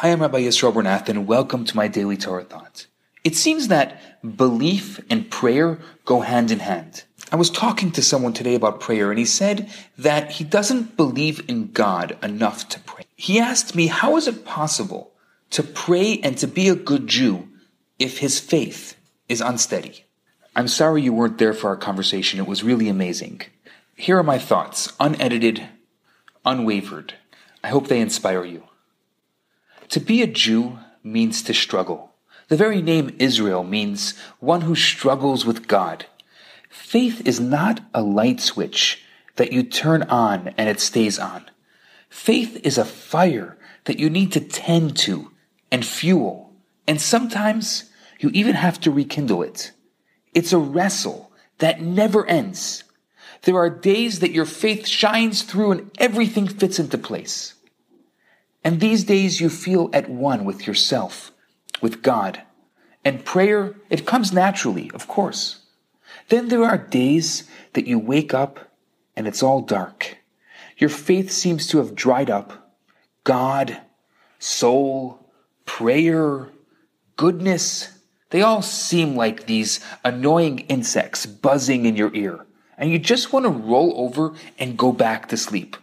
Hi, I'm Rabbi Yisroel Bernath, and welcome to my daily Torah thought. It seems that belief and prayer go hand in hand. I was talking to someone today about prayer, and he said that he doesn't believe in God enough to pray. He asked me, How is it possible to pray and to be a good Jew if his faith is unsteady? I'm sorry you weren't there for our conversation. It was really amazing. Here are my thoughts, unedited, unwavered. I hope they inspire you. To be a Jew means to struggle. The very name Israel means one who struggles with God. Faith is not a light switch that you turn on and it stays on. Faith is a fire that you need to tend to and fuel, and sometimes you even have to rekindle it. It's a wrestle that never ends. There are days that your faith shines through and everything fits into place. And these days you feel at one with yourself, with God. And prayer, it comes naturally, of course. Then there are days that you wake up and it's all dark. Your faith seems to have dried up. God, soul, prayer, goodness, they all seem like these annoying insects buzzing in your ear, and you just want to roll over and go back to sleep.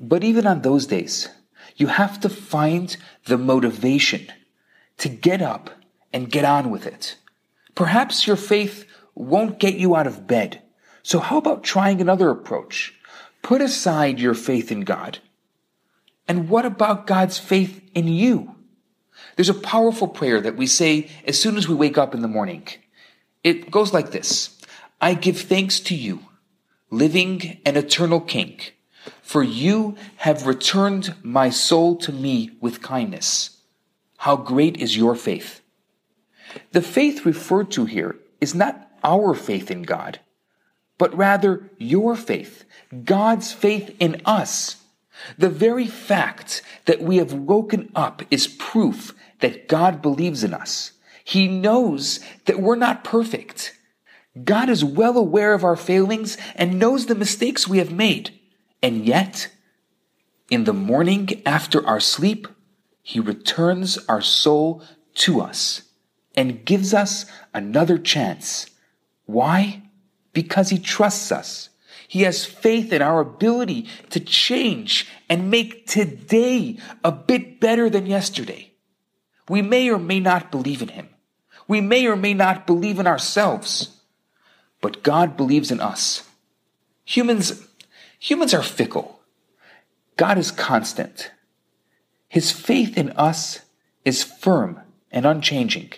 But even on those days, you have to find the motivation to get up and get on with it. Perhaps your faith won't get you out of bed. So how about trying another approach? Put aside your faith in God. And what about God's faith in you? There's a powerful prayer that we say as soon as we wake up in the morning. It goes like this. I give thanks to you, living and eternal King, for you have returned my soul to me with kindness. How great is your faith? The faith referred to here is not our faith in God, but rather your faith, God's faith in us. The very fact that we have woken up is proof that God believes in us. He knows that we're not perfect. God is well aware of our failings and knows the mistakes we have made. And yet, in the morning after our sleep, He returns our soul to us and gives us another chance. Why? Because He trusts us. He has faith in our ability to change and make today a bit better than yesterday. We may or may not believe in Him. We may or may not believe in ourselves. But God believes in us. Humans, humans are fickle. God is constant. His faith in us is firm and unchanging,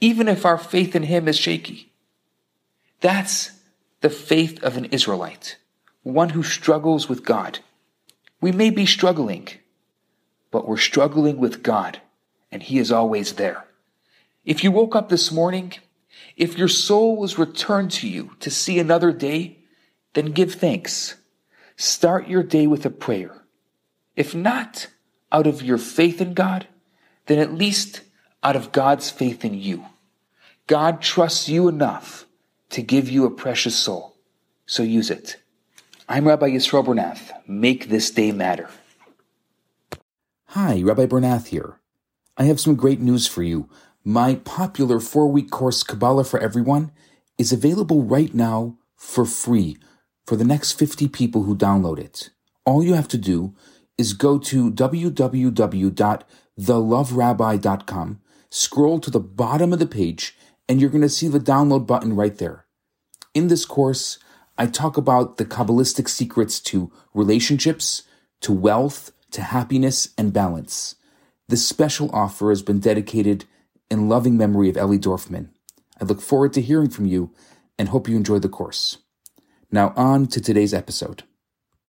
even if our faith in Him is shaky. That's the faith of an Israelite, one who struggles with God. We may be struggling, but we're struggling with God, and He is always there. If you woke up this morning, if your soul was returned to you to see another day, then give thanks. Start your day with a prayer. If not out of your faith in God, then at least out of God's faith in you. God trusts you enough to give you a precious soul. So use it. I'm Rabbi Yisroel Bernath. Make this day matter. Hi, Rabbi Bernath here. I have some great news for you. My popular four week course, Kabbalah for Everyone, is available right now for free for the next 50 people who download it. All you have to do is go to www.theloverabbi.com, scroll to the bottom of the page, and you're going to see the download button right there. In this course, I talk about the Kabbalistic secrets to relationships, to wealth, to happiness, and balance. This special offer has been dedicated in loving memory of Ellie Dorfman. I look forward to hearing from you and hope you enjoy the course. Now, on to today's episode.